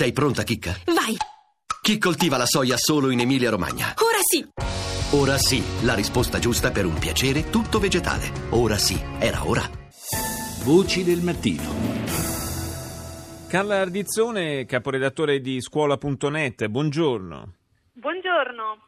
Sei pronta, Chicca? Vai! Chi coltiva la soia solo in Emilia-Romagna? Ora sì! Ora sì, la risposta giusta per un piacere tutto vegetale. Ora sì, era ora. Voci del mattino. Carla Ardizzone, caporedattore di scuola.net, buongiorno. Buongiorno.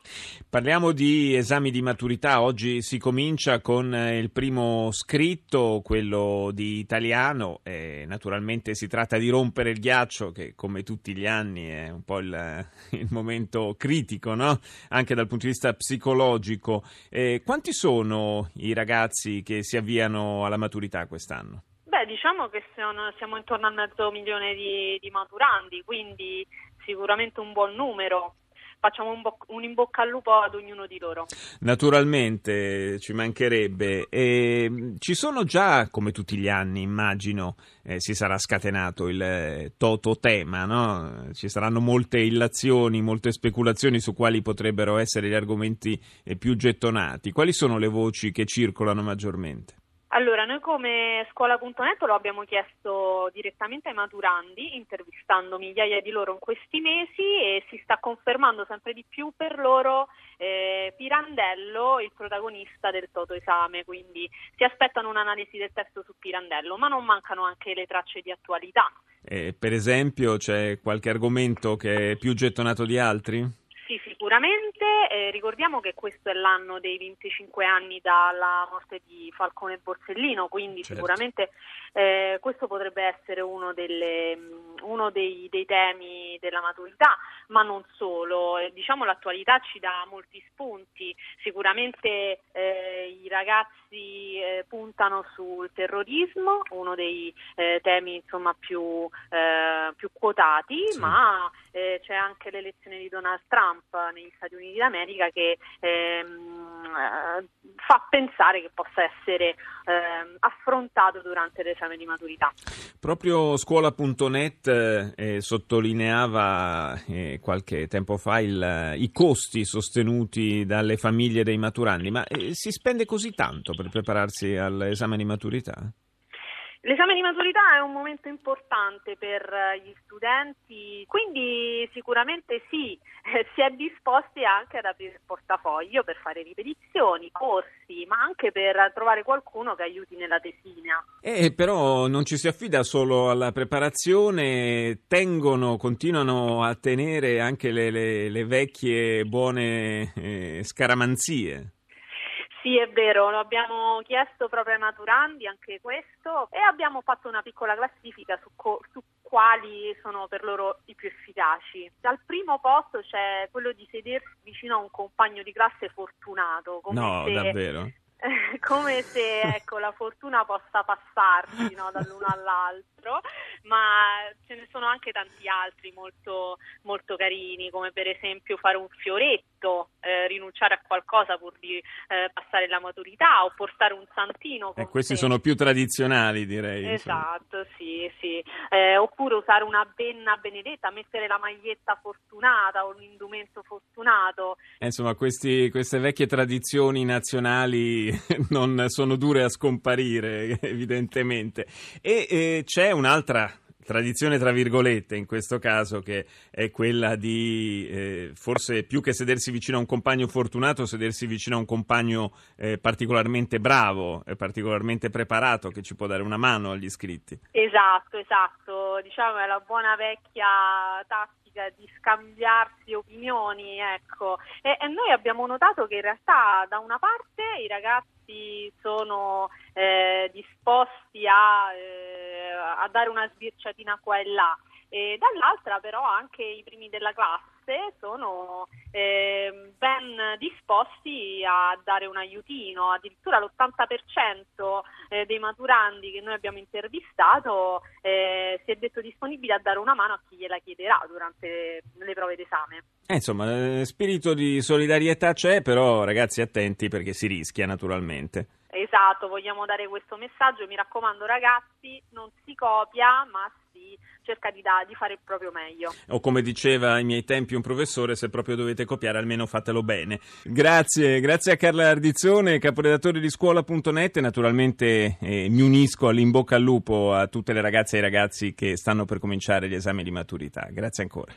Parliamo di esami di maturità. Oggi si comincia con eh, il primo scritto, quello di italiano. E naturalmente si tratta di rompere il ghiaccio, che come tutti gli anni è un po' il, il momento critico, no? anche dal punto di vista psicologico. E quanti sono i ragazzi che si avviano alla maturità quest'anno? Beh, diciamo che siamo, intorno a mezzo milione di, di maturandi, quindi sicuramente un buon numero facciamo un, bo- un, in bocca al lupo ad ognuno di loro. Naturalmente ci mancherebbe. E ci sono già, come tutti gli anni, immagino, eh, si sarà scatenato il eh, toto tema, no? Ci saranno molte illazioni, molte speculazioni su quali potrebbero essere gli argomenti eh, più gettonati. Quali sono le voci che circolano maggiormente? Allora, noi come scuola.net lo abbiamo chiesto direttamente ai maturandi, intervistando migliaia di loro in questi mesi e si sta confermando sempre di più per loro eh, Pirandello, il protagonista del Toto Esame, quindi si aspettano un'analisi del testo su Pirandello, ma non mancano anche le tracce di attualità. Eh, per esempio, c'è qualche argomento che è più gettonato di altri? Sì, sicuramente. Eh, ricordiamo che questo è l'anno dei 25 anni dalla morte di Falcone Borsellino, quindi certo. sicuramente eh, questo potrebbe essere uno, delle, mm, uno dei, dei, temi della maturità, ma non solo. Eh, diciamo l'attualità ci dà molti spunti. Sicuramente eh, i ragazzi eh, puntano sul terrorismo, uno dei eh, temi insomma, più, più quotati, sì. ma c'è anche l'elezione di Donald Trump negli Stati Uniti d'America che ehm, eh, fa pensare che possa essere ehm, affrontato durante l'esame di maturità. Proprio scuola.net eh, sottolineava eh, qualche tempo fa il, i costi sostenuti dalle famiglie dei maturandi, ma eh, si spende così tanto per prepararsi all'esame di maturità? L'esame di maturità è un momento importante per eh, gli studenti, quindi sicuramente sì, eh, si è disposti anche ad aprire il portafoglio per fare ripetizioni, corsi, ma anche per trovare qualcuno che aiuti nella tesina. Eh, però non ci si affida solo alla preparazione, tengono, continuano a tenere anche le, le, le vecchie buone eh, scaramanzie. Sì, è vero, lo abbiamo chiesto proprio ai maturandi anche questo e abbiamo fatto una piccola classifica su, co- su quali sono per loro i più efficaci. Dal primo posto c'è quello di sedersi vicino a un compagno di classe fortunato. Come no, se... davvero? come se ecco, la fortuna possa passarsi no, dall'uno all'altro, ma ce ne sono anche tanti altri molto, molto carini, come per esempio fare un fioretto, eh, rinunciare a qualcosa pur di eh, passare la maturità o portare un santino. E eh, questi te. sono più tradizionali, direi. Esatto, insomma. sì, sì. Eh, oppure usare una penna benedetta, mettere la maglietta fortunata o un indumento fortunato. Eh, insomma, questi, queste vecchie tradizioni nazionali non sono dure a scomparire, evidentemente. E eh, c'è un'altra tradizione tra virgolette in questo caso che è quella di eh, forse più che sedersi vicino a un compagno fortunato sedersi vicino a un compagno eh, particolarmente bravo e particolarmente preparato che ci può dare una mano agli iscritti. Esatto esatto. Diciamo è la buona vecchia tattica di scambiarsi opinioni ecco e, e noi abbiamo notato che in realtà da una parte i ragazzi sono eh, disposti a, eh, a, dare una sbirciatina qua e là. E dall'altra però anche i primi della classe sono eh, ben disposti a dare un aiutino, addirittura l'80% eh, dei maturandi che noi abbiamo intervistato eh, si è detto disponibile a dare una mano a chi gliela chiederà durante le prove d'esame. Eh, insomma, eh, spirito di solidarietà c'è, però ragazzi attenti perché si rischia naturalmente. Esatto, vogliamo dare questo messaggio, mi raccomando ragazzi, non si copia ma si cerca di, da, di, fare il proprio meglio. O come diceva ai miei tempi un professore, se proprio dovete copiare almeno fatelo bene. Grazie, grazie a Carla Ardizzone, caporedattore di scuola.net naturalmente eh, mi unisco all'in bocca al lupo a tutte le ragazze e i ragazzi che stanno per cominciare gli esami di maturità. Grazie ancora.